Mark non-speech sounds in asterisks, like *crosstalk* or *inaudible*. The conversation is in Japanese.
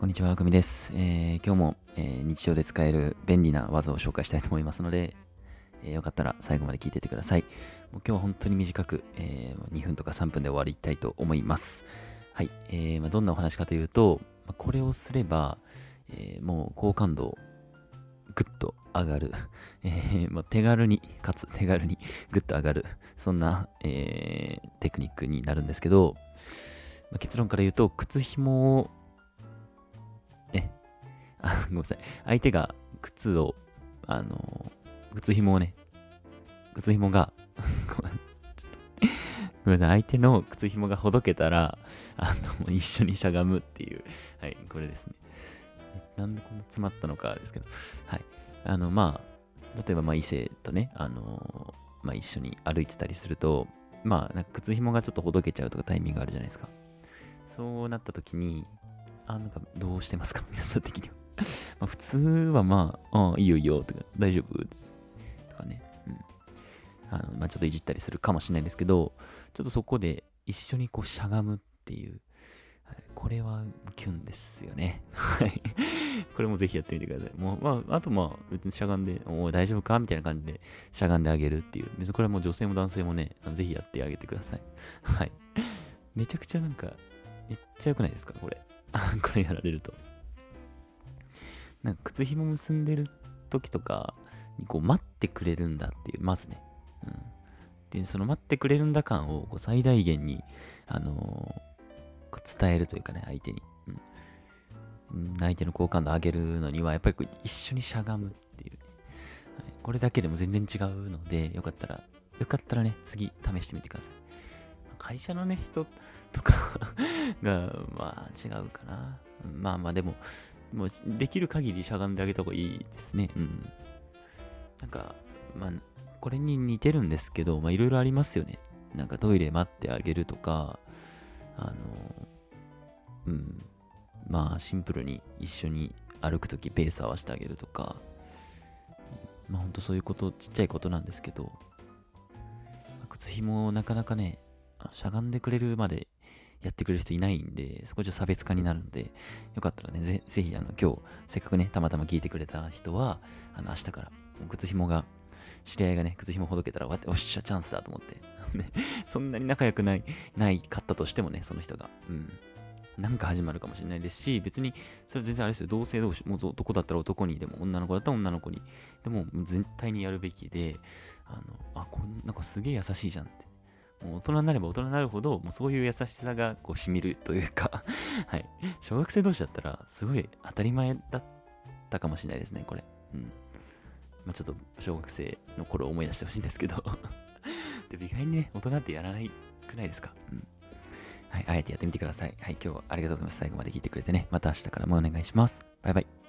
こんにちは、あくみです。えー、今日も、えー、日常で使える便利な技を紹介したいと思いますので、えー、よかったら最後まで聞いててください。もう今日は本当に短く、えー、2分とか3分で終わりたいと思います。はい。えーまあ、どんなお話かというと、まあ、これをすれば、えー、もう好感度ぐっと上がる。*laughs* えーまあ、手軽に、かつ手軽にぐっと上がる。そんな、えー、テクニックになるんですけど、まあ、結論から言うと、靴紐を、*laughs* ごめんなさい。相手が靴を、あの、靴紐をね、靴紐が *laughs* ごめん、ちょっと、ごめんなさい。相手の靴紐がほどけたら、あの、一緒にしゃがむっていう、はい、これですね。なんでこんな詰まったのかですけど、はい。あの、まあ、例えば、まあ、異性とね、あの、まあ、一緒に歩いてたりすると、まあ、なんか靴紐がちょっとほどけちゃうとかタイミングあるじゃないですか。そうなった時に、あ、なんかどうしてますか？皆さん的には。*laughs* まあ普通はまあ、あいいよいいよとか、大丈夫？とかね。うん。あの、まあちょっといじったりするかもしれないんですけど、ちょっとそこで一緒にこうしゃがむっていう、はい、これはキュンですよね。はい。これもぜひやってみてください。もう、まあ、あとまあ、別にしゃがんで、お大丈夫か？みたいな感じでしゃがんであげるっていう。別にこれはもう女性も男性もね、ぜひやってあげてください。はい。めちゃくちゃなんか、めっちゃ良くないですか？これ。*laughs* これやられると。なんか靴紐結んでる時とかにこう待ってくれるんだっていう、まずね。うん、で、その待ってくれるんだ感をこう最大限に、あのー、伝えるというかね、相手に。うん、相手の好感度上げるのには、やっぱりこう一緒にしゃがむっていう、ねはい、これだけでも全然違うので、よかったら、よかったらね、次試してみてください。会社のね、人とか *laughs* が、まあ違うかな。まあまあでも、もうできる限りしゃがんであげた方がいいですね。うん。なんか、まあ、これに似てるんですけど、まあいろいろありますよね。なんかトイレ待ってあげるとか、あの、うん。まあシンプルに一緒に歩くときペース合わせてあげるとか、まあほんとそういうこと、ちっちゃいことなんですけど、靴紐なかなかね、しゃがんでくれるまでやってくれる人いないんで、そこじゃ差別化になるので、よかったらね、ぜぜひ、あの、今日、せっかくね、たまたま聞いてくれた人は、あの、明日から、靴紐が、知り合いがね、靴紐ほどけたら、わって、おっしゃ、チャンスだと思って。*laughs* そんなに仲良くない、ないかったとしてもね、その人が。うん。なんか始まるかもしれないですし、別に、それ全然あれですよ、同性同士、もう男だったら男にでも、女の子だったら女の子に、でも、絶対にやるべきで、あの、あ、こんなんかすげえ優しいじゃんって。もう大人になれば大人になるほど、もうそういう優しさがこう染みるというか *laughs* はい。小学生同士だったら、すごい当たり前だったかもしれないですね、これ。うん。まあ、ちょっと小学生の頃を思い出してほしいんですけど *laughs* で、意外にね、大人ってやらないくないですか？うん。はい、あえてやってみてください。はい、今日はありがとうございます。最後まで聞いてくれてね。また明日からもお願いします。バイバイ。